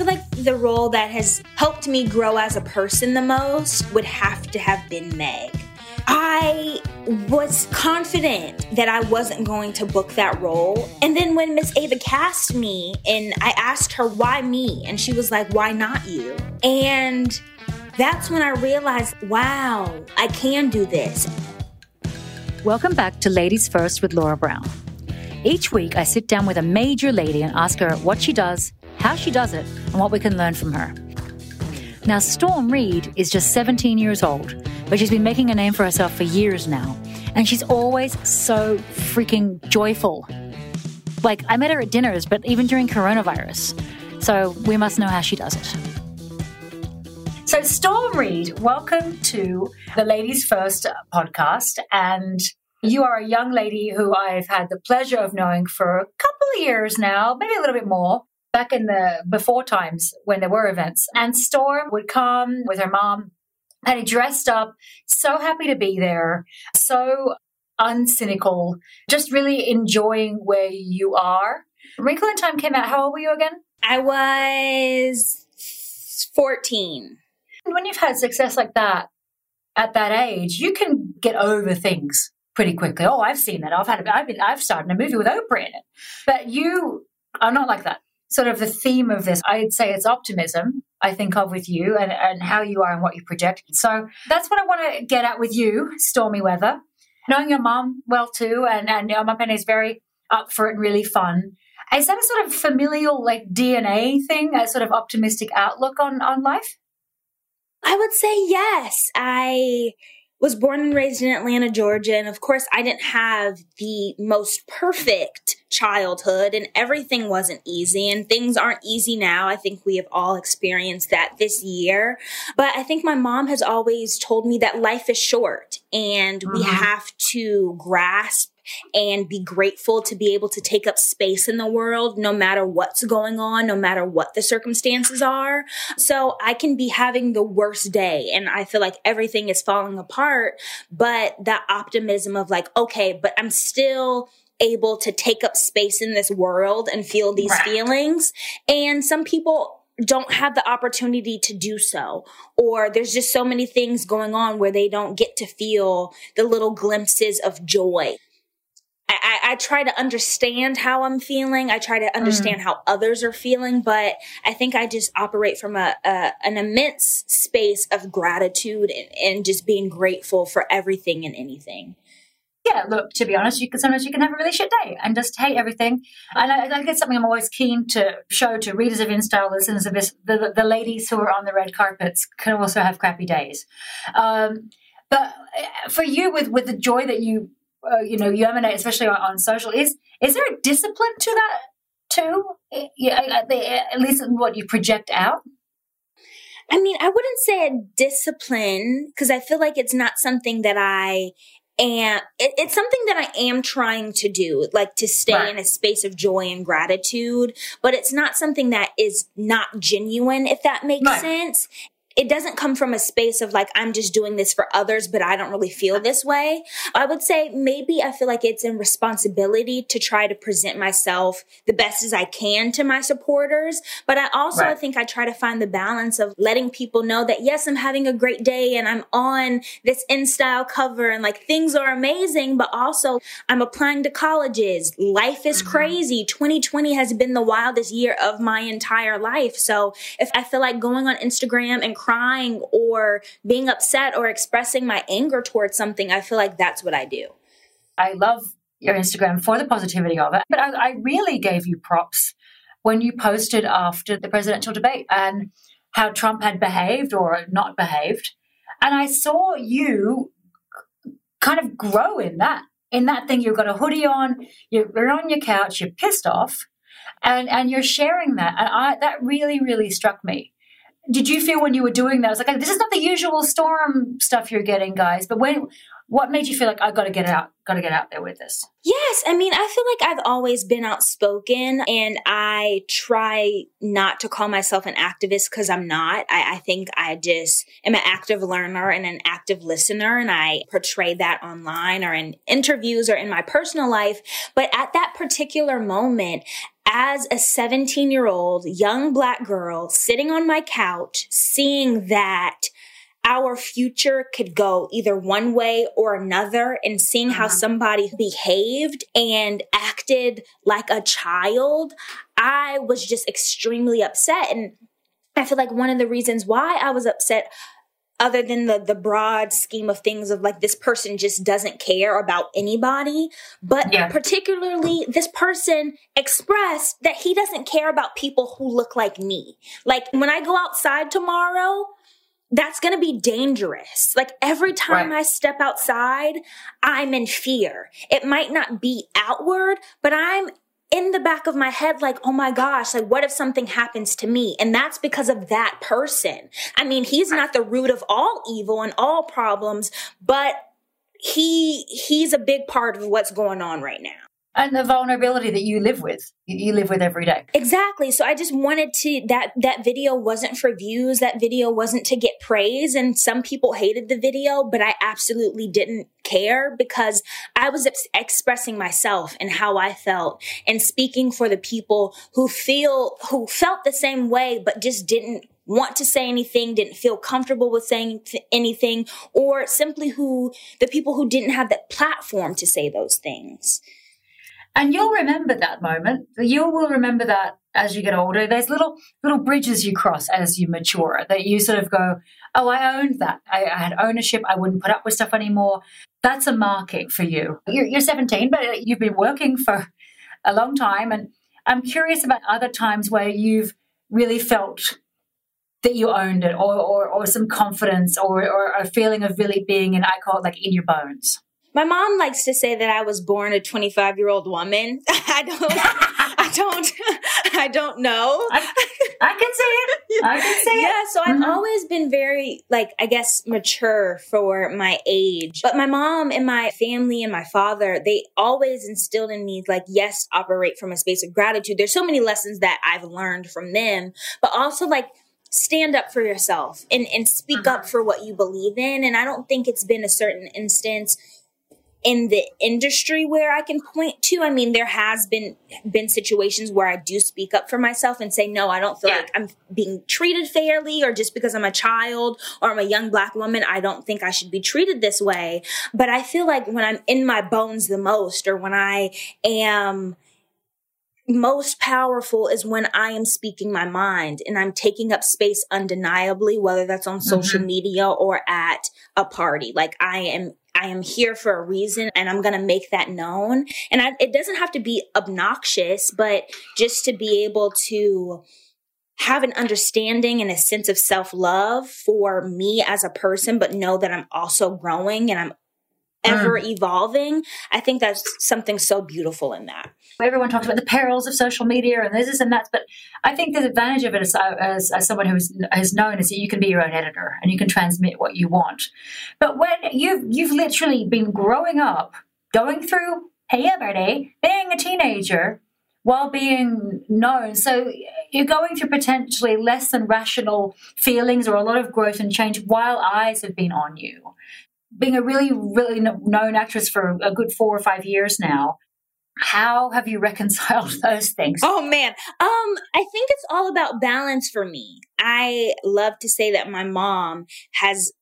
feel like the role that has helped me grow as a person the most would have to have been Meg. I was confident that I wasn't going to book that role. And then when Miss Ava cast me and I asked her, why me? And she was like, why not you? And that's when I realized, wow, I can do this. Welcome back to Ladies First with Laura Brown. Each week, I sit down with a major lady and ask her what she does, how she does it, and what we can learn from her. Now, Storm Reid is just 17 years old, but she's been making a name for herself for years now. And she's always so freaking joyful. Like, I met her at dinners, but even during coronavirus. So we must know how she does it. So, Storm Reid, welcome to the Ladies First podcast. And you are a young lady who I've had the pleasure of knowing for a couple of years now, maybe a little bit more back in the before times when there were events. And Storm would come with her mom and he dressed up, so happy to be there, so uncynical, just really enjoying where you are. Wrinkle in Time came out. How old were you again? I was 14. When you've had success like that at that age, you can get over things pretty quickly. Oh, I've seen that. I've had. I've been. I've started a movie with Oprah in it. But you are not like that sort of the theme of this, I'd say it's optimism, I think of with you and, and how you are and what you project. So that's what I want to get at with you, stormy weather. Knowing your mom well too, and, and your mum is very up for it and really fun. Is that a sort of familial like DNA thing, a sort of optimistic outlook on, on life? I would say yes. I was born and raised in Atlanta, Georgia. And of course, I didn't have the most perfect childhood and everything wasn't easy and things aren't easy now. I think we have all experienced that this year. But I think my mom has always told me that life is short and mm-hmm. we have to grasp and be grateful to be able to take up space in the world no matter what's going on, no matter what the circumstances are. So I can be having the worst day and I feel like everything is falling apart, but that optimism of like, okay, but I'm still able to take up space in this world and feel these right. feelings. And some people don't have the opportunity to do so. Or there's just so many things going on where they don't get to feel the little glimpses of joy. I, I, try to understand how I'm feeling. I try to understand mm. how others are feeling, but I think I just operate from a, a an immense space of gratitude and, and, just being grateful for everything and anything. Yeah, look, to be honest, you can sometimes you can have a really shit day and just hate everything. And I, I think it's something I'm always keen to show to readers of InStyle, listeners of this, the, the ladies who are on the red carpets can also have crappy days. Um, but uh, for you, with with the joy that you uh, you know you emanate, especially on, on, social, is is there a discipline to that too? Eh, yeah, eh, at, eh, at least what you project out. I mean, I wouldn't say a discipline because I feel like it's not something that I am. It, it's something that I am trying to do, like to stay right. in a space of joy and gratitude. But it's not something that is not genuine, if that makes right. sense it doesn't come from a space of like i'm just doing this for others but i don't really feel this way i would say maybe i feel like it's in responsibility to try to present myself the best as i can to my supporters but i also right. think i try to find the balance of letting people know that yes i'm having a great day and i'm on this InStyle cover and like things are amazing but also i'm applying to colleges life is mm-hmm. crazy 2020 has been the wildest year of my entire life so if i feel like going on instagram and crying or being upset or expressing my anger towards something, I feel like that's what I do. I love your Instagram for the positivity of it. But I, I really gave you props when you posted after the presidential debate and how Trump had behaved or not behaved. And I saw you kind of grow in that, in that thing. You've got a hoodie on, you're on your couch, you're pissed off, and, and you're sharing that. And I, that really, really struck me did you feel when you were doing that? I was like, this is not the usual storm stuff you're getting, guys. But when, what made you feel like I got to get out, got to get out there with this? Yes, I mean, I feel like I've always been outspoken, and I try not to call myself an activist because I'm not. I, I, think I just am an active learner and an active listener, and I portray that online or in interviews or in my personal life. But at that particular moment, as a 17 year old young black girl sitting on my couch, seeing that our future could go either one way or another and seeing how uh-huh. somebody behaved and acted like a child, I was just extremely upset. And I feel like one of the reasons why I was upset other than the the broad scheme of things of like this person just doesn't care about anybody but yeah. particularly this person expressed that he doesn't care about people who look like me like when i go outside tomorrow that's going to be dangerous. Like every time right. I step outside, I'm in fear. It might not be outward, but I'm in the back of my head, like, oh my gosh, like, what if something happens to me? And that's because of that person. I mean, he's not the root of all evil and all problems, but he, he's a big part of what's going on right now and the vulnerability that you live with you live with every day. Exactly. So i just wanted to that that video wasn't for views. That video wasn't to get praise. And some people hated the video but i absolutely didn't care because i was ex- expressing myself and how i felt and speaking for the people who feel who felt the same way but just didn't want to say anything, didn't feel comfortable with saying th- anything, or simply who the people who didn't have that platform to say those things. And you'll remember that moment. You will remember that as you get older. There's little little bridges you cross as you mature that you sort of go, "Oh, I owned that. I, I had ownership. I wouldn't put up with stuff anymore." That's a marking for you. You're, you're 17, but you've been working for a long time, and I'm curious about other times where you've really felt that you owned it, or or, or some confidence, or or a feeling of really being in I call it like in your bones. My mom likes to say that I was born a 25 year old woman. I don't, I don't, I don't know. I, I, can say it. I can see yeah, it. Yeah. So I've mm-hmm. always been very, like, I guess mature for my age. But my mom and my family and my father, they always instilled in me, like, yes, operate from a space of gratitude. There's so many lessons that I've learned from them, but also like, stand up for yourself and, and speak uh-huh. up for what you believe in. And I don't think it's been a certain instance in the industry where I can point to. I mean, there has been been situations where I do speak up for myself and say, no, I don't feel yeah. like I'm being treated fairly, or just because I'm a child or I'm a young black woman, I don't think I should be treated this way. But I feel like when I'm in my bones the most, or when I am most powerful is when I am speaking my mind and I'm taking up space undeniably, whether that's on social mm-hmm. media or at a party. Like I am I am here for a reason and I'm going to make that known. And I, it doesn't have to be obnoxious, but just to be able to have an understanding and a sense of self love for me as a person, but know that I'm also growing and I'm ever mm. evolving. I think that's something so beautiful in that. Everyone talks about the perils of social media and this and that, but I think the advantage of it as, as, as someone who has known is that you can be your own editor and you can transmit what you want. But when you've you've literally been growing up, going through hey puberty, being a teenager, while being known. So you're going through potentially less than rational feelings or a lot of growth and change while eyes have been on you being a really, really known actress for a good four or five years now, how have you reconciled those things? Oh man. Um, I think it's all about balance for me. I love to say that my mom has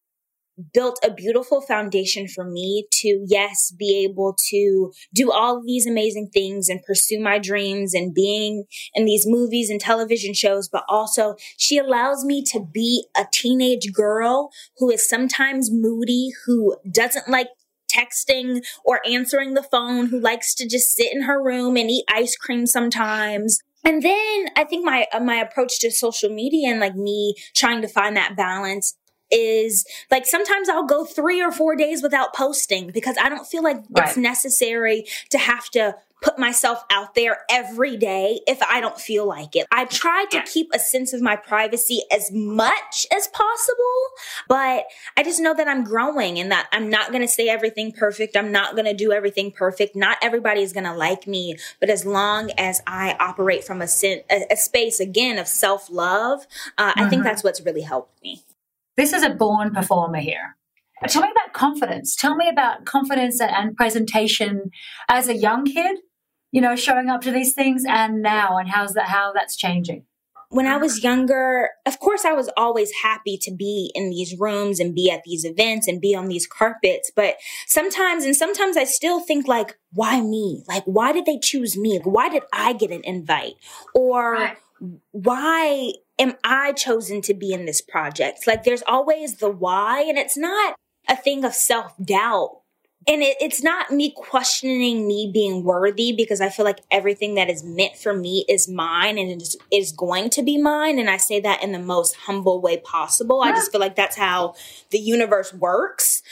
built a beautiful foundation for me to, yes, be able to do all of these amazing things and pursue my dreams and being in these movies and television shows, but also she allows me to be a teenage girl who is sometimes moody, who doesn't like texting or answering the phone, who likes to just sit in her room and eat ice cream sometimes. And then I think my uh, my approach to social media and like me trying to find that balance is like sometimes I'll go three or four days without posting because I don't feel like right. it's necessary to have to put myself out there every day if I don't feel like it. I try to keep a sense of my privacy as much as possible, but I just know that I'm growing and that I'm not going to say everything perfect. I'm not going to do everything perfect. Not everybody is going to like me, but as long as I operate from a, sen- a, a space again of self love, uh, mm-hmm. I think mm-hmm. that's what's really helped me. This is a born performer here. Tell me about confidence. Tell me about confidence and presentation as a young kid you know, showing up to these things and now and how's that how that's changing? when I was younger, of course, I was always happy to be in these rooms and be at these events and be on these carpets. But sometimes, and sometimes I still think like, why me? Like, why did they choose me? Why did I get an invite? Or why am I chosen to be in this project? Like, there's always the why, and it's not a thing of self doubt and it, it's not me questioning me being worthy because I feel like everything that is meant for me is mine and it is, is going to be mine. And I say that in the most humble way possible. I just feel like that's how the universe works.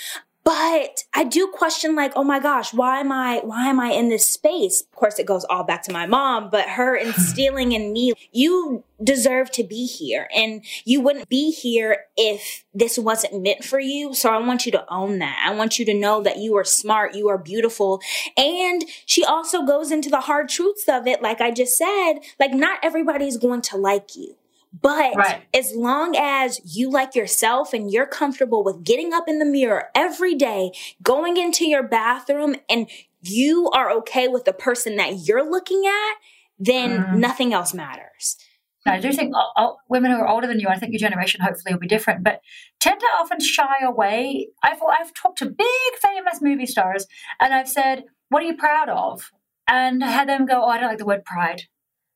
But I do question like, oh my gosh, why am I, why am I in this space? Of course, it goes all back to my mom, but her instilling in me, you deserve to be here and you wouldn't be here if this wasn't meant for you. So I want you to own that. I want you to know that you are smart, you are beautiful. And she also goes into the hard truths of it. Like I just said, like not everybody's going to like you. But right. as long as you like yourself and you're comfortable with getting up in the mirror every day, going into your bathroom, and you are okay with the person that you're looking at, then mm. nothing else matters. I do think all, all, women who are older than you, I think your generation hopefully will be different, but tend to often shy away. I've, I've talked to big famous movie stars and I've said, What are you proud of? And I had them go, Oh, I don't like the word pride.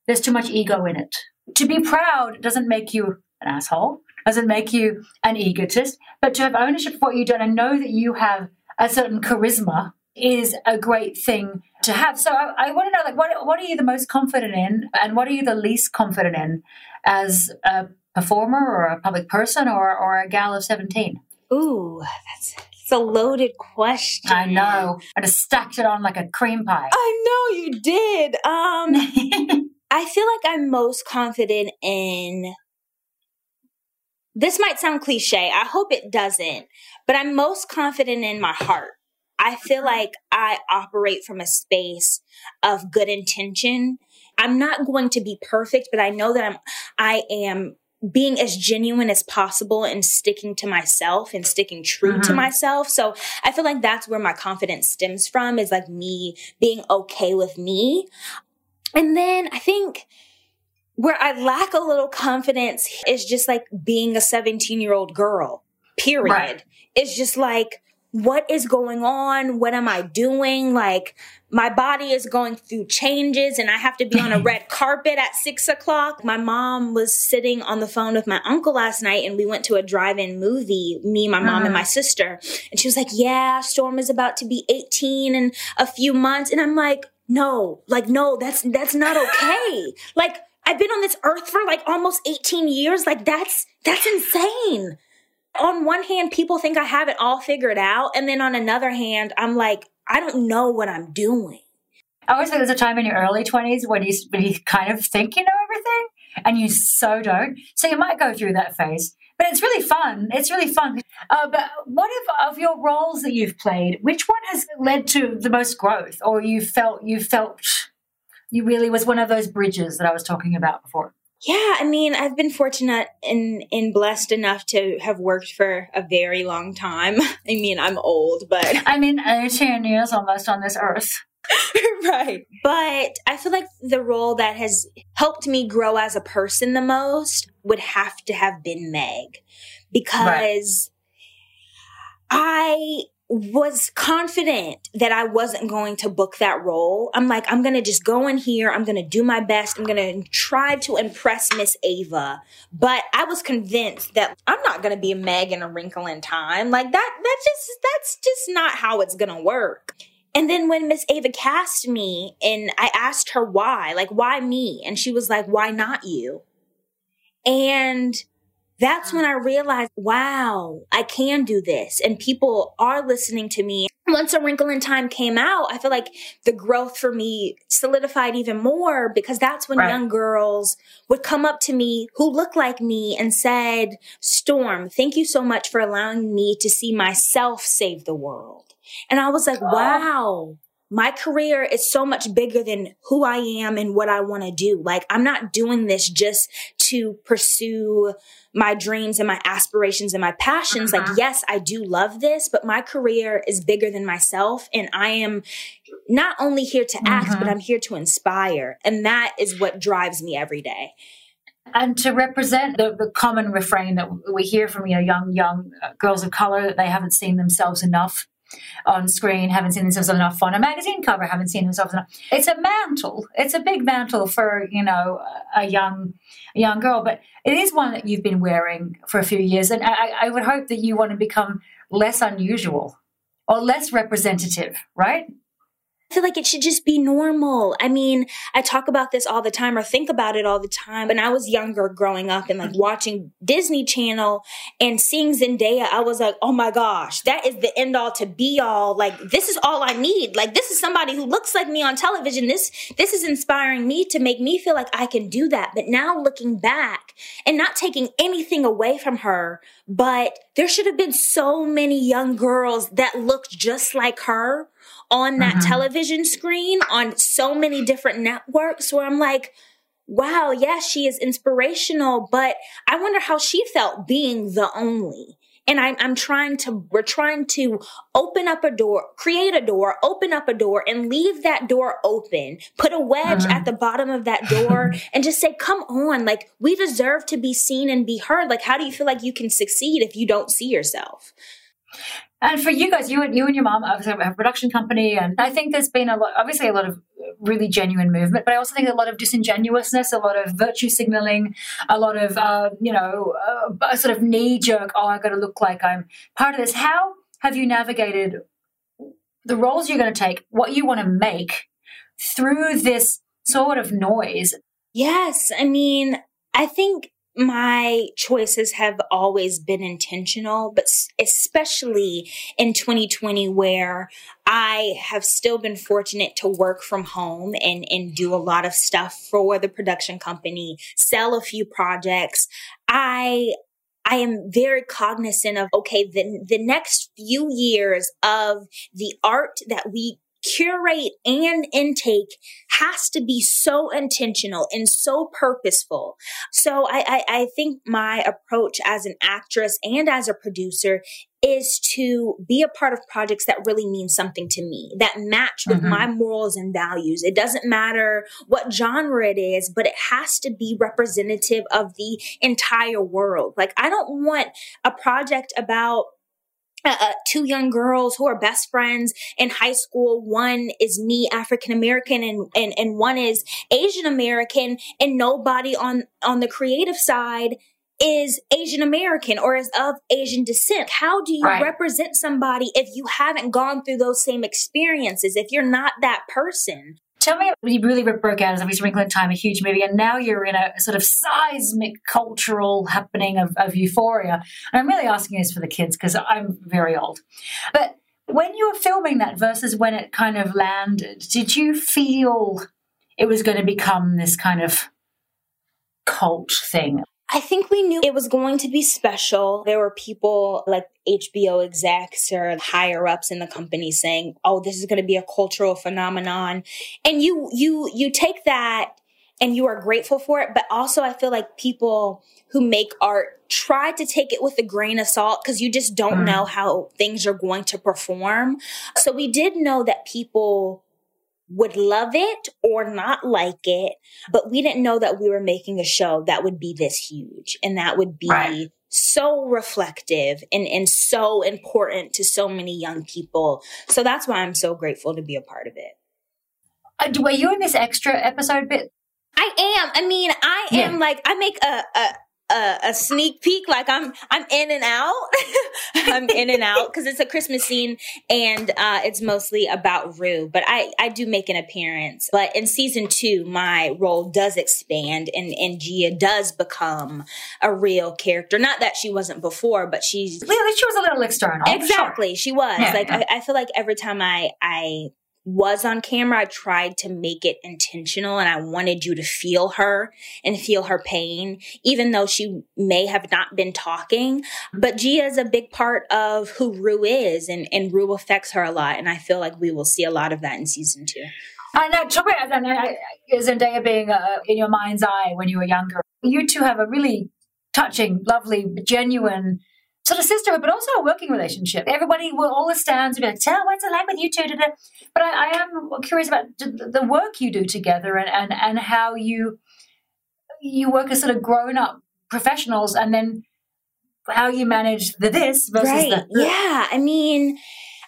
There's too much ego in it to be proud doesn't make you an asshole, doesn't make you an egotist, but to have ownership of what you've done and know that you have a certain charisma is a great thing to have. So I, I want to know, like, what what are you the most confident in, and what are you the least confident in, as a performer or a public person or or a gal of seventeen? Ooh, that's it's a loaded question. I know. I just stacked it on like a cream pie. I know you did. Um I feel like I'm most confident in this might sound cliche. I hope it doesn't, but I'm most confident in my heart. I feel like I operate from a space of good intention. I'm not going to be perfect, but I know that I'm I am being as genuine as possible and sticking to myself and sticking true mm-hmm. to myself. So I feel like that's where my confidence stems from is like me being okay with me. And then I think where I lack a little confidence is just like being a 17 year old girl, period. Right. It's just like, what is going on? What am I doing? Like, my body is going through changes and I have to be on a red carpet at six o'clock. My mom was sitting on the phone with my uncle last night and we went to a drive in movie, me, my mom, uh-huh. and my sister. And she was like, Yeah, Storm is about to be 18 in a few months. And I'm like, no, like, no, that's, that's not okay. like, I've been on this earth for like almost 18 years. Like, that's, that's insane. On one hand, people think I have it all figured out. And then on another hand, I'm like, I don't know what I'm doing. I always think there's a time in your early 20s when you, when you kind of think you know everything and you so don't. So you might go through that phase but it's really fun. It's really fun. Uh, but what of, of your roles that you've played? Which one has led to the most growth, or you felt you felt you really was one of those bridges that I was talking about before? Yeah, I mean, I've been fortunate and and blessed enough to have worked for a very long time. I mean, I'm old, but I mean, 18 years almost on this earth. right. But I feel like the role that has helped me grow as a person the most would have to have been Meg because right. I was confident that I wasn't going to book that role. I'm like, I'm going to just go in here. I'm going to do my best. I'm going to try to impress Miss Ava. But I was convinced that I'm not going to be a Meg in a wrinkle in time. Like that, that's just, that's just not how it's going to work. And then when Miss Ava cast me and I asked her why, like, why me? And she was like, why not you? And that's when I realized, wow, I can do this. And people are listening to me. Once A Wrinkle in Time came out, I feel like the growth for me solidified even more because that's when right. young girls would come up to me who look like me and said, Storm, thank you so much for allowing me to see myself save the world. And I was like, wow, my career is so much bigger than who I am and what I want to do. Like, I'm not doing this just to pursue my dreams and my aspirations and my passions. Uh-huh. Like, yes, I do love this, but my career is bigger than myself. And I am not only here to act, mm-hmm. but I'm here to inspire. And that is what drives me every day. And to represent the, the common refrain that we hear from you know, young young uh, girls of color that they haven't seen themselves enough on screen, haven't seen themselves enough on a magazine cover, haven't seen themselves enough. It's a mantle. It's a big mantle for you know a young a young girl, but it is one that you've been wearing for a few years, and I, I would hope that you want to become less unusual or less representative, right? I feel like it should just be normal. I mean, I talk about this all the time or think about it all the time. When I was younger growing up and like watching Disney Channel and seeing Zendaya, I was like, oh my gosh, that is the end all to be all. Like, this is all I need. Like, this is somebody who looks like me on television. This, this is inspiring me to make me feel like I can do that. But now looking back and not taking anything away from her, but there should have been so many young girls that looked just like her on that mm-hmm. television screen on so many different networks where I'm like, wow, yes, she is inspirational, but I wonder how she felt being the only. And I'm, I'm trying to, we're trying to open up a door, create a door, open up a door and leave that door open, put a wedge mm-hmm. at the bottom of that door and just say, come on, like we deserve to be seen and be heard. Like, how do you feel like you can succeed if you don't see yourself? And for you guys, you and you and your mom obviously have a production company, and I think there's been a lot, obviously a lot of really genuine movement, but I also think a lot of disingenuousness, a lot of virtue signaling, a lot of uh, you know, uh, a sort of knee jerk. Oh, I got to look like I'm part of this. How have you navigated the roles you're going to take, what you want to make through this sort of noise? Yes, I mean, I think my choices have always been intentional, but especially in 2020 where I have still been fortunate to work from home and, and do a lot of stuff for the production company, sell a few projects. I, I am very cognizant of, okay, the, the next few years of the art that we curate and intake has to be so intentional and so purposeful. So I, I, I, think my approach as an actress and as a producer is to be a part of projects that really mean something to me, that match with mm-hmm. my morals and values. It doesn't matter what genre it is, but it has to be representative of the entire world. Like I don't want a project about uh, uh, two young girls who are best friends in high school. One is me, African American, and, and and one is Asian American, and nobody on on the creative side is Asian American or is of Asian descent. How do you right. represent somebody if you haven't gone through those same experiences? If you're not that person? Tell me, you really broke out as a Wrinkle in Time, a huge movie, and now you're in a sort of seismic cultural happening of, of euphoria. And I'm really asking this for the kids because I'm very old. But when you were filming that versus when it kind of landed, did you feel it was going to become this kind of cult thing? I think we knew it was going to be special. There were people like HBO execs or higher ups in the company saying, "Oh, this is going to be a cultural phenomenon." And you you you take that and you are grateful for it, but also I feel like people who make art try to take it with a grain of salt because you just don't mm. know how things are going to perform. So we did know that people would love it or not like it, but we didn't know that we were making a show that would be this huge and that would be right. so reflective and, and so important to so many young people. So that's why I'm so grateful to be a part of it. Uh, were you in this extra episode bit? I am. I mean, I am yeah. like I make a, a a, a, sneak peek. Like I'm, I'm in and out. I'm in and out because it's a Christmas scene and uh, it's mostly about Rue. But I, I do make an appearance. But in season two, my role does expand and, and Gia does become a real character. Not that she wasn't before, but she's. She was a little external. Exactly. Sure. She was. Yeah, like, yeah. I, I feel like every time I, I was on camera, I tried to make it intentional and I wanted you to feel her and feel her pain, even though she may have not been talking. But Gia is a big part of who Rue is and, and Rue affects her a lot. And I feel like we will see a lot of that in season two. And uh, talk about Zendaya being uh, in your mind's eye when you were younger. You two have a really touching, lovely, genuine sort of sisterhood, but also a working relationship. Everybody will always stand to be like, tell what's it like with you two? But I, I am curious about the work you do together and, and, and how you you work as sort of grown up professionals and then how you manage the this versus right. the, the yeah i mean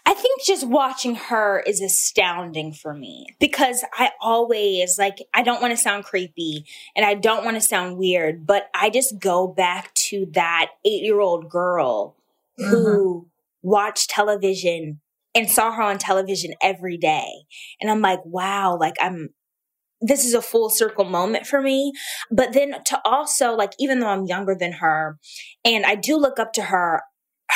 I think just watching her is astounding for me because I always like, I don't want to sound creepy and I don't want to sound weird, but I just go back to that eight year old girl mm-hmm. who watched television and saw her on television every day. And I'm like, wow, like I'm, this is a full circle moment for me. But then to also, like, even though I'm younger than her and I do look up to her,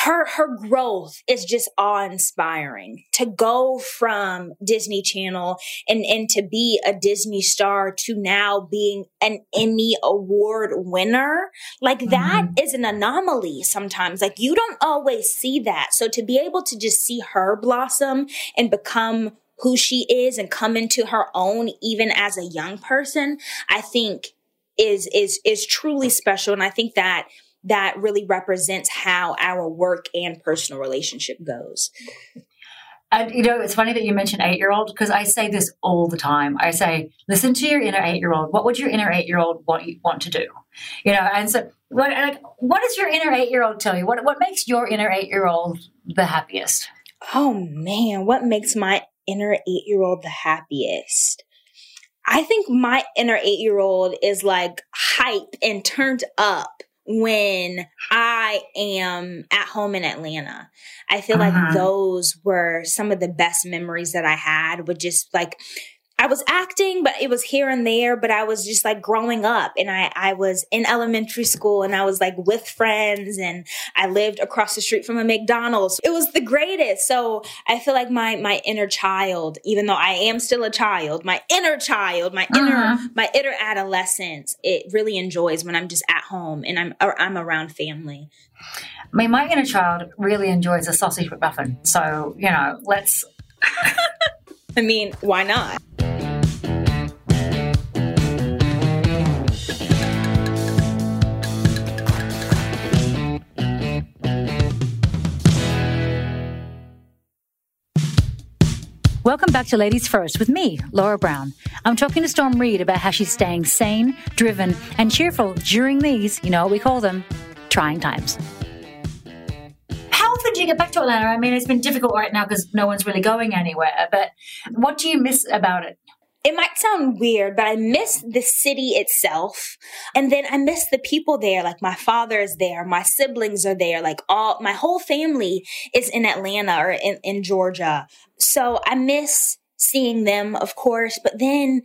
her her growth is just awe-inspiring. To go from disney channel and and to be a disney star to now being an emmy award winner like mm-hmm. that is an anomaly sometimes. Like you don't always see that. So to be able to just see her blossom and become who she is and come into her own even as a young person i think is is is truly special. And i think that that really represents how our work and personal relationship goes. And you know, it's funny that you mentioned eight year old because I say this all the time. I say, listen to your inner eight year old. What would your inner eight year old want you want to do? You know, and so what like what does your inner eight year old tell you? What what makes your inner eight year old the happiest? Oh man, what makes my inner eight year old the happiest? I think my inner eight year old is like hype and turned up when I am at home in Atlanta. I feel uh-huh. like those were some of the best memories that I had with just like I was acting, but it was here and there, but I was just like growing up and I, I was in elementary school and I was like with friends and I lived across the street from a McDonald's. It was the greatest. So I feel like my, my inner child, even though I am still a child, my inner child, my uh-huh. inner, my inner adolescence, it really enjoys when I'm just at home and I'm, or I'm around family. I mean, my inner child really enjoys a sausage McMuffin. So, you know, let's. I mean, why not? Welcome back to Ladies First with me, Laura Brown. I'm talking to Storm Reid about how she's staying sane, driven, and cheerful during these, you know what we call them, trying times. Do you get back to Atlanta? I mean, it's been difficult right now because no one's really going anywhere, but what do you miss about it? it might sound weird, but I miss the city itself. And then I miss the people there. Like my father is there, my siblings are there, like all my whole family is in Atlanta or in, in Georgia. So I miss seeing them, of course. But then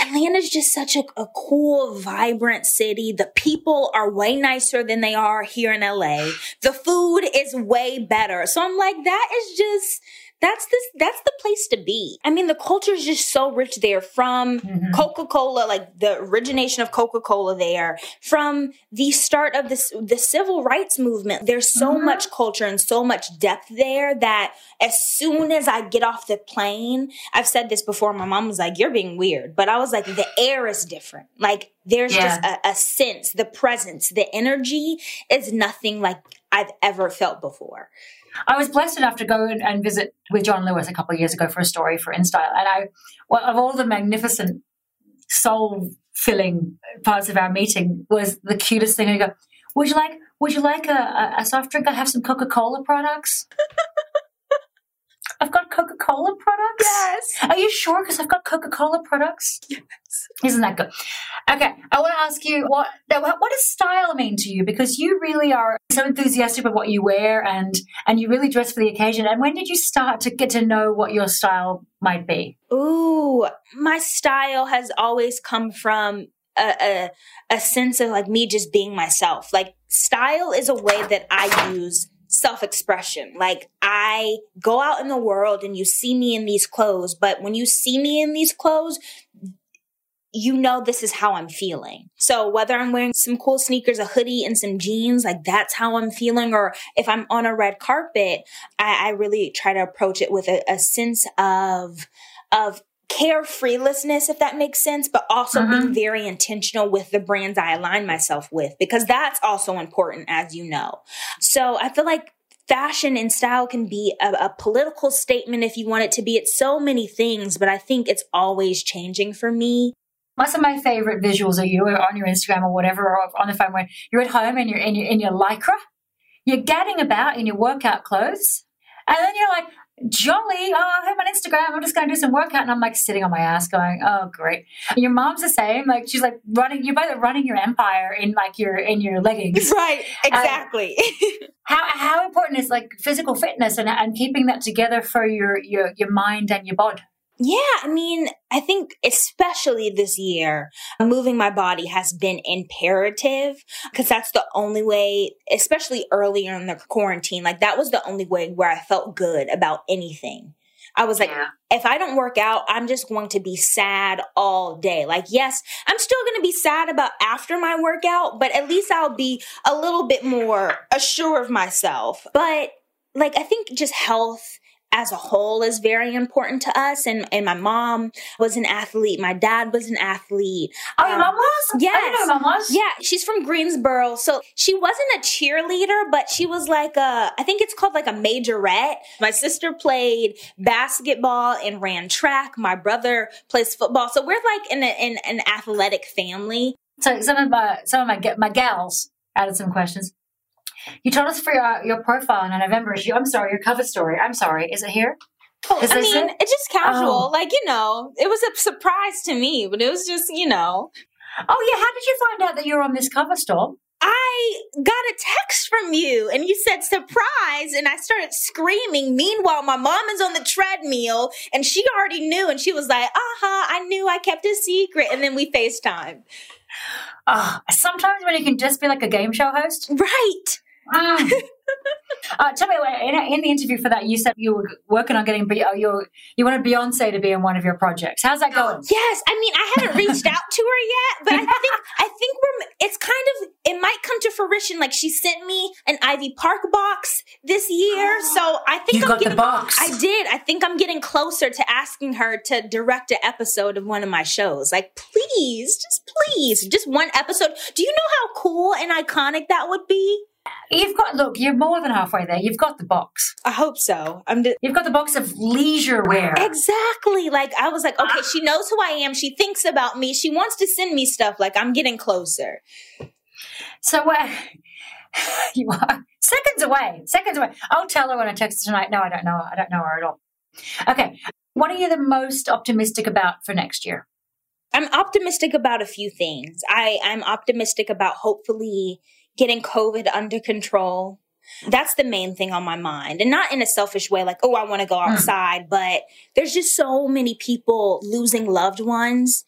Atlanta's just such a, a, cool, vibrant city. The people are way nicer than they are here in LA. The food is way better. So I'm like, that is just that's this that's the place to be. I mean, the culture is just so rich there from mm-hmm. Coca-Cola, like the origination of Coca-Cola there, from the start of this the civil rights movement. There's so mm-hmm. much culture and so much depth there that as soon as I get off the plane, I've said this before, my mom was like, You're being weird. But I was like, the air is different. Like there's yeah. just a, a sense, the presence, the energy is nothing like I've ever felt before. I was blessed enough to go and visit with John Lewis a couple of years ago for a story for InStyle. And I, well, of all the magnificent soul filling parts of our meeting was the cutest thing. I go, would you like, would you like a, a soft drink? I have some Coca-Cola products. I've got Coca Cola products. Yes. Are you sure? Because I've got Coca Cola products. Yes. Isn't that good? Okay. I want to ask you what what does style mean to you? Because you really are so enthusiastic about what you wear and and you really dress for the occasion. And when did you start to get to know what your style might be? Ooh, my style has always come from a, a, a sense of like me just being myself. Like style is a way that I use self expression. Like I go out in the world and you see me in these clothes, but when you see me in these clothes, you know this is how I'm feeling. So whether I'm wearing some cool sneakers, a hoodie, and some jeans, like that's how I'm feeling. Or if I'm on a red carpet, I, I really try to approach it with a, a sense of of carefreelessness, if that makes sense, but also mm-hmm. being very intentional with the brands I align myself with, because that's also important, as you know. So I feel like fashion and style can be a, a, political statement if you want it to be. It's so many things, but I think it's always changing for me. Some of my favorite visuals are you on your Instagram or whatever, or on the phone when you're at home and you're in your in your lycra, you're gadding about in your workout clothes, and then you're like, jolly. Oh, I'm on Instagram. I'm just going to do some workout. And I'm like sitting on my ass going, oh, great. And your mom's the same. Like she's like running, you're both running your empire in like your, in your leggings. Right. Exactly. Uh, how, how important is like physical fitness and, and keeping that together for your, your, your mind and your bod? Yeah, I mean, I think especially this year, moving my body has been imperative because that's the only way, especially earlier in the quarantine, like that was the only way where I felt good about anything. I was like, yeah. if I don't work out, I'm just going to be sad all day. Like, yes, I'm still going to be sad about after my workout, but at least I'll be a little bit more assured of myself. But like, I think just health as a whole is very important to us. And, and my mom was an athlete. My dad was an athlete. Oh, your um, mom was? Yes. mom was? Yeah. She's from Greensboro. So she wasn't a cheerleader, but she was like a, I think it's called like a majorette. My sister played basketball and ran track. My brother plays football. So we're like in, a, in an athletic family. So some of my, some of my, my gals added some questions. You told us for your, your profile in a November issue. I'm sorry, your cover story. I'm sorry. Is it here? Oh, I mean, it? it's just casual. Oh. Like, you know, it was a surprise to me, but it was just, you know. Oh, yeah. How did you find out that you were on this cover story? I got a text from you and you said surprise and I started screaming. Meanwhile, my mom is on the treadmill and she already knew and she was like, uh-huh, I knew I kept a secret. And then we FaceTime. Oh, sometimes when you can just be like a game show host. Right. Mm. uh, tell me, in, in, the interview for that, you said you were working on getting uh, you you wanted Beyonce to be in one of your projects. How's that going? Yes, I mean I haven't reached out to her yet, but I think I think we're. It's kind of it might come to fruition. Like she sent me an Ivy Park box this year, so I think you I'm got getting, the box. I did. I think I'm getting closer to asking her to direct an episode of one of my shows. Like, please, just please, just one episode. Do you know how cool and iconic that would be? You've got look. You're more than halfway there. You've got the box. I hope so. I'm. D- You've got the box of leisure wear. Exactly. Like I was like, okay, ah. she knows who I am. She thinks about me. She wants to send me stuff. Like I'm getting closer. So where uh, you are seconds away. Seconds away. I'll tell her when I text her tonight. No, I don't know. I don't know her at all. Okay. What are you the most optimistic about for next year? I'm optimistic about a few things. I, I'm optimistic about hopefully getting COVID under control. That's the main thing on my mind. And not in a selfish way, like, oh, I want to go hmm. outside, but there's just so many people losing loved ones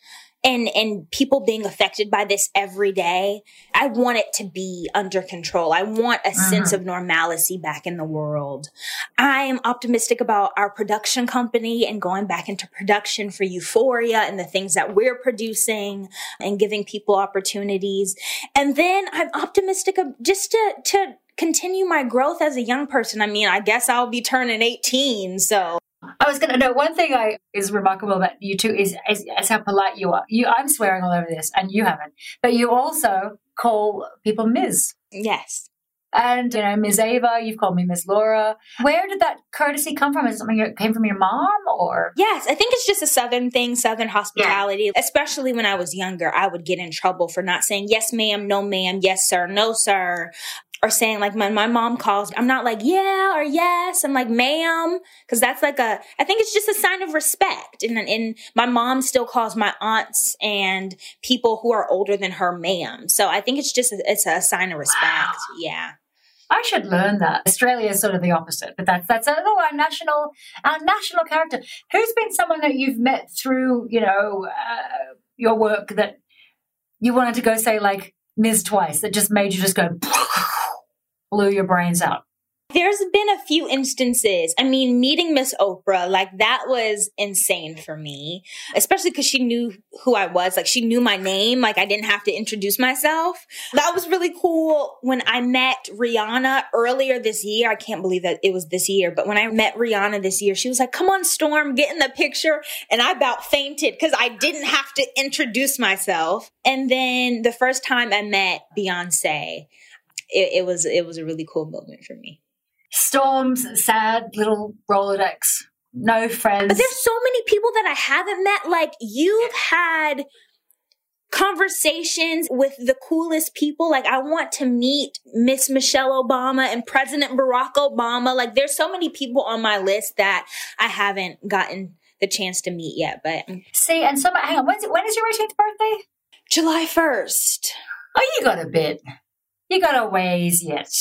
and and people being affected by this every day i want it to be under control. I want a uh-huh. sense of normalcy back in the world. I am optimistic about our production company and going back into production for euphoria and the things that we're producing and giving people opportunities. And then i'm optimistic of just to to continue my growth as a young person. I mean i guess i'll be turning 18 so I was going to know one thing I is remarkable about you two is, is, is how polite you are. You, I'm swearing all over this, and you haven't, but you also call people Ms. Yes. And you know, Ms. Ava, you've called me Ms. Laura. Where did that courtesy come from? Is it something that came from your mom, or? Yes, I think it's just a Southern thing, Southern hospitality. Yeah. Especially when I was younger, I would get in trouble for not saying yes, ma'am, no, ma'am, yes, sir, no, sir or saying like when my mom calls, I'm not like yeah or yes. I'm like ma'am, because that's like a. I think it's just a sign of respect. And and my mom still calls my aunts and people who are older than her ma'am. So I think it's just a, it's a sign of respect. Wow. Yeah. I should learn that. Australia is sort of the opposite, but that's that's oh, our national our national character. Who's been someone that you've met through you know uh, your work that you wanted to go say like Ms. Twice that just made you just go blew your brains out? There's been a few instances. I mean, meeting Miss Oprah, like that was insane for me, especially because she knew who I was. Like she knew my name. Like I didn't have to introduce myself. That was really cool. When I met Rihanna earlier this year, I can't believe that it was this year, but when I met Rihanna this year, she was like, come on, Storm, get in the picture. And I about fainted because I didn't have to introduce myself. And then the first time I met Beyonce, it, it was it was a really cool moment for me. Storm's sad little Rolodex. No friends. But there's so many people that I haven't met. Like you've had conversations with the coolest people. Like I want to meet Miss Michelle Obama and President Barack Obama. Like there's so many people on my list that I haven't gotten the chance to meet yet. But see, and so hang on, when's it, when is your 18th birthday? July 1st. Oh, you got a bit. You got a ways yet.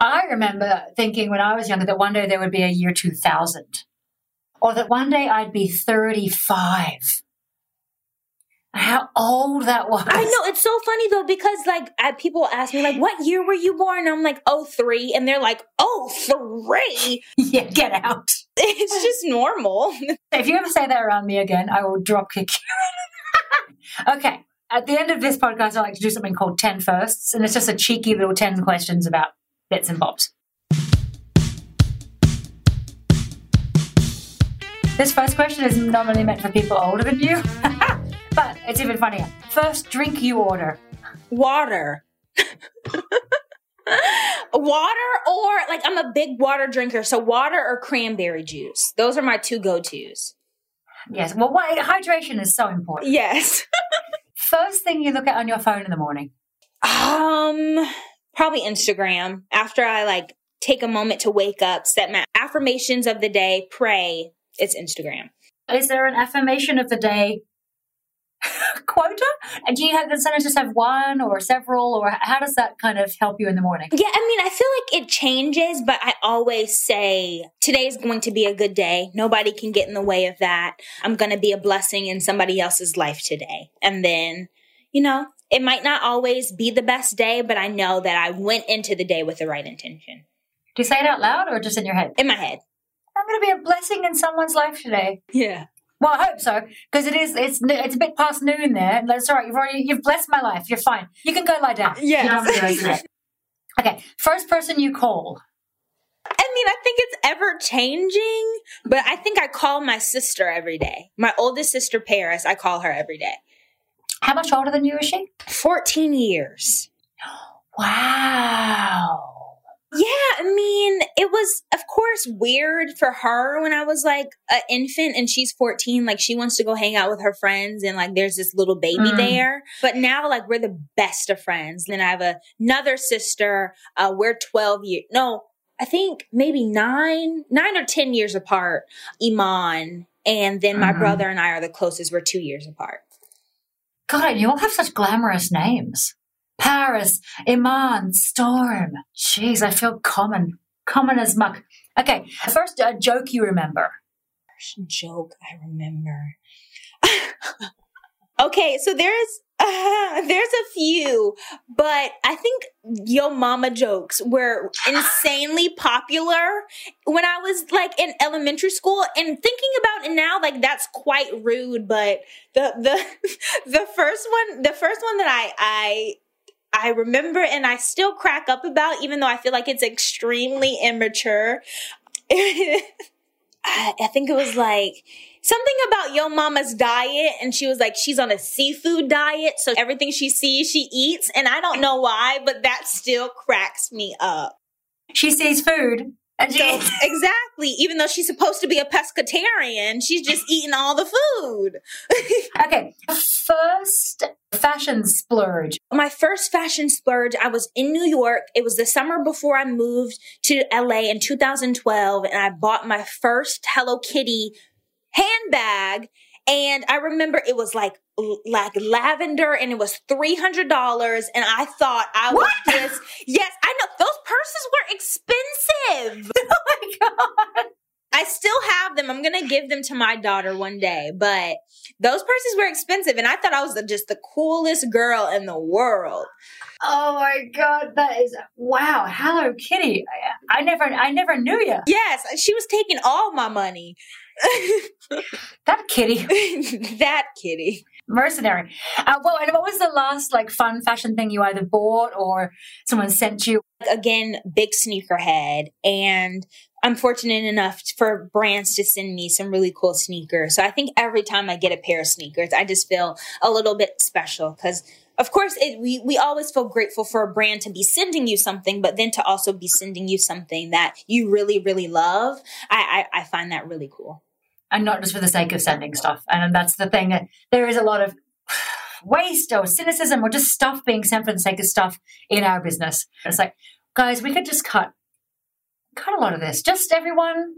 I remember thinking when I was younger that one day there would be a year 2000 or that one day I'd be 35. How old that was. I know. It's so funny though, because like I, people ask me, like, what year were you born? And I'm like, oh, three. And they're like, oh, three. yeah, get out. It's just normal. if you ever say that around me again, I will drop kick you. okay. At the end of this podcast, I like to do something called 10 firsts, and it's just a cheeky little 10 questions about bits and bobs. This first question is normally meant for people older than you, but it's even funnier. First drink you order water. water or like I'm a big water drinker, so water or cranberry juice. Those are my two go-tos. Yes. Well, what, hydration is so important. Yes. First thing you look at on your phone in the morning. Um probably Instagram. After I like take a moment to wake up, set my affirmations of the day, pray, it's Instagram. Is there an affirmation of the day quota? And do you have the sometimes just have one or several, or how does that kind of help you in the morning? Yeah, I mean, I feel like it changes, but I always say today is going to be a good day. Nobody can get in the way of that. I'm going to be a blessing in somebody else's life today. And then, you know, it might not always be the best day, but I know that I went into the day with the right intention. Do you say it out loud or just in your head? In my head. I'm going to be a blessing in someone's life today. Yeah. Well, I hope so because it is. It's it's a bit past noon there. That's all right. You've already you've blessed my life. You're fine. You can go lie down. Yeah. okay. First person you call. I mean, I think it's ever changing, but I think I call my sister every day. My oldest sister, Paris, I call her every day. How much older than you is she? 14 years. Wow. Yeah, I mean, it was, of course, weird for her when I was like an infant and she's 14. Like, she wants to go hang out with her friends, and like, there's this little baby mm. there. But now, like, we're the best of friends. Then I have a, another sister. Uh, we're 12 years, no, I think maybe nine, nine or 10 years apart, Iman. And then my mm-hmm. brother and I are the closest. We're two years apart. God, you all have such glamorous names. Paris, Iman, Storm. Jeez, I feel common. Common as muck. Okay, first uh, joke you remember. First joke I remember. okay, so there's uh, there's a few, but I think Yo Mama jokes were insanely popular when I was like in elementary school. And thinking about it now, like that's quite rude. But the the the first one, the first one that I I remember and I still crack up about, even though I feel like it's extremely immature. I, I think it was like something about Yo Mama's diet, and she was like, she's on a seafood diet, so everything she sees, she eats. And I don't know why, but that still cracks me up. She sees food so, exactly. Even though she's supposed to be a pescatarian, she's just eating all the food. okay. First fashion splurge. My first fashion splurge, I was in New York. It was the summer before I moved to LA in 2012, and I bought my first Hello Kitty handbag. And I remember it was like like lavender and it was $300 and I thought I was what? just yes, I know those purses were expensive. oh my god. I still have them. I'm gonna give them to my daughter one day, but those purses were expensive, and I thought I was the, just the coolest girl in the world. Oh my god, that is wow! Hello Kitty. I, I never, I never knew you. Yes, she was taking all my money. that kitty, that kitty, mercenary. Uh, well, and what was the last like fun fashion thing you either bought or someone sent you? Again, big sneakerhead, and I'm fortunate enough for brands to send me some really cool sneakers. So I think every time I get a pair of sneakers, I just feel a little bit special because of course it, we, we always feel grateful for a brand to be sending you something, but then to also be sending you something that you really, really love. I, I, I find that really cool. And not just for the sake of sending stuff. And that's the thing. There is a lot of waste or cynicism or just stuff being sent for the sake of stuff in our business. It's like, guys, we could just cut cut a lot of this. Just everyone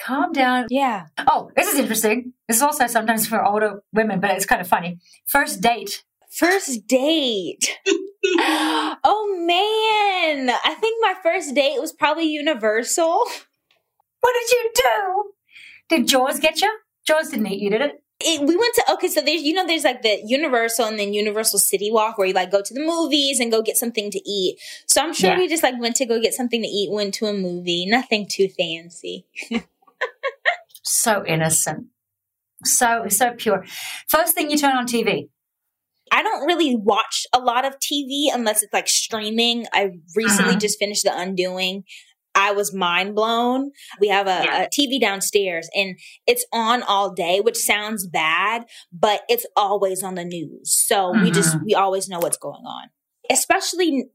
calm down. Yeah. Oh, this is interesting. This is also sometimes for older women, but it's kind of funny. First date. First date. oh man. I think my first date was probably Universal. What did you do? Did Jaws get you? Jaws didn't eat you, did it? it, we went to okay, so there's you know there's like the Universal and then Universal City Walk where you like go to the movies and go get something to eat. So I'm sure yeah. we just like went to go get something to eat, went to a movie, nothing too fancy. so innocent, so so pure. First thing you turn on TV. I don't really watch a lot of TV unless it's like streaming. I recently uh-huh. just finished The Undoing. I was mind blown. We have a, yeah. a, TV downstairs and it's on all day, which sounds bad, but it's always on the news. So mm-hmm. we just, we always know what's going on. Especially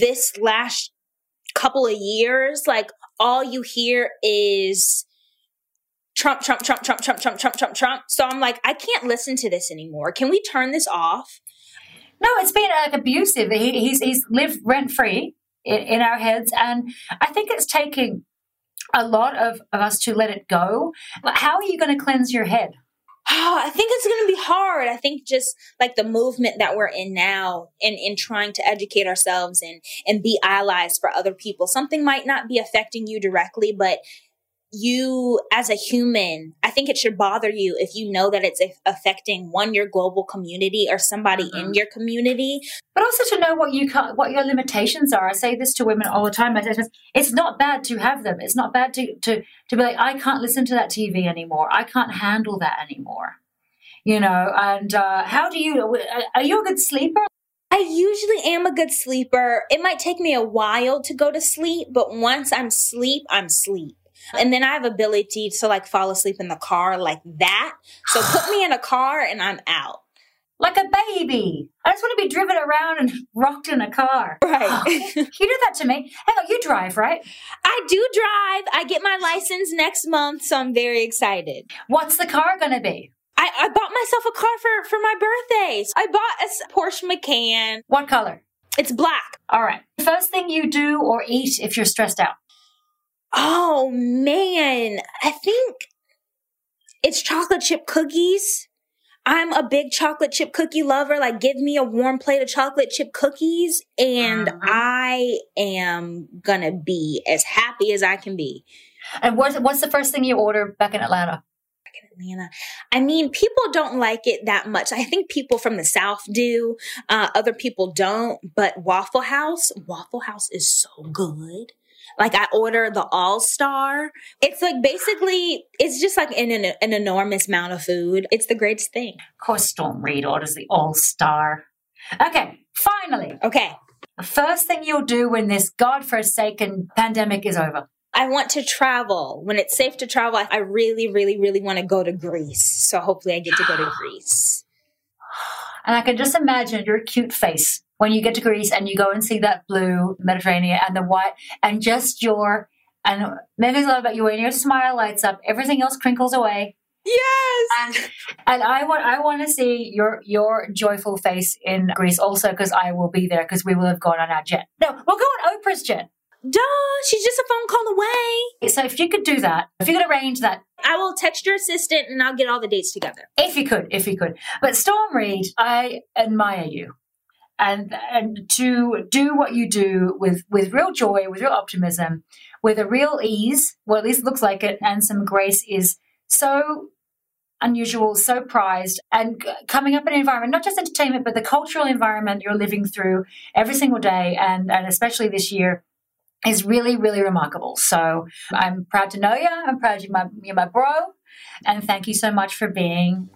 this last couple of years, like all you hear is Trump, Trump, Trump, Trump, Trump, Trump, Trump, Trump, Trump. So I'm like, I can't listen to this anymore. Can we turn this off? No, it's been like abusive. He, he's he's lived rent free in, in our heads. And I think it's taking a lot of, of us to let it go. How are you going to cleanse your head? Oh, I think it's going to be hard. I think just like the movement that we're in now in, in trying to educate ourselves and, and be allies for other people, something might not be affecting you directly, but you as a human, I think it should bother you if you know that it's affecting one your global community or somebody mm-hmm. in your community. But also to know what you can, what your limitations are. I say this to women all the time. It's not bad to have them. It's not bad to to to be like, I can't listen to that TV anymore. I can't handle that anymore. You know. And uh, how do you? Are you a good sleeper? I usually am a good sleeper. It might take me a while to go to sleep, but once I'm sleep, I'm sleep. And then I have ability to like fall asleep in the car like that. So put me in a car and I'm out. Like a baby. I just want to be driven around and rocked in a car. Right. you do that to me. Hang on, you drive, right? I do drive. I get my license next month, so I'm very excited. What's the car going to be? I, I bought myself a car for, for my birthday. I bought a Porsche Macan. What color? It's black. All right. First thing you do or eat if you're stressed out? Oh man, I think it's chocolate chip cookies. I'm a big chocolate chip cookie lover. Like, give me a warm plate of chocolate chip cookies, and uh-huh. I am gonna be as happy as I can be. And what's what's the first thing you order back in Atlanta? Back in Atlanta, I mean, people don't like it that much. I think people from the South do. Uh, other people don't. But Waffle House, Waffle House is so good. Like I order the All Star. It's like basically, it's just like an, an, an enormous amount of food. It's the greatest thing. Of course, Storm Reid orders the All Star. Okay, finally. Okay. The first thing you'll do when this godforsaken pandemic is over. I want to travel. When it's safe to travel, I really, really, really want to go to Greece. So hopefully I get to go to Greece. And I can just imagine your cute face when you get to Greece and you go and see that blue Mediterranean and the white and just your and Memphis love about you when your smile lights up, everything else crinkles away. Yes. And, and I want I want to see your your joyful face in Greece also because I will be there because we will have gone on our jet. No, we'll go on Oprah's jet. Duh, she's just a phone call away. So if you could do that, if you could arrange that. I will text your assistant and I'll get all the dates together. If you could, if you could. But Storm Reid, I admire you and and to do what you do with with real joy, with real optimism, with a real ease, well at least it looks like it, and some grace is so unusual, so prized, and coming up in an environment, not just entertainment, but the cultural environment you're living through every single day, and, and especially this year, is really, really remarkable. So I'm proud to know you. I'm proud you're my, you're my bro. And thank you so much for being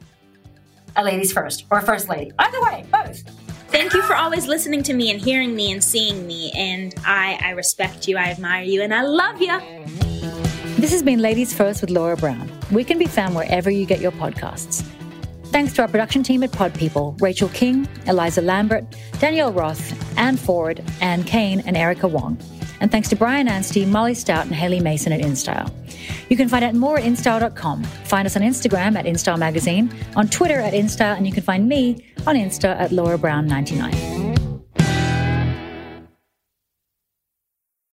a ladies first or a first lady. Either way, both. Thank you for always listening to me and hearing me and seeing me. And I, I respect you, I admire you, and I love you. This has been Ladies First with Laura Brown. We can be found wherever you get your podcasts. Thanks to our production team at Pod People Rachel King, Eliza Lambert, Danielle Roth, Anne Ford, Anne Kane, and Erica Wong. And thanks to Brian Anstey, Molly Stout, and Haley Mason at InStyle. You can find out more at InStyle.com. Find us on Instagram at InStyle Magazine, on Twitter at Insta, and you can find me on Insta at Laura Brown 99.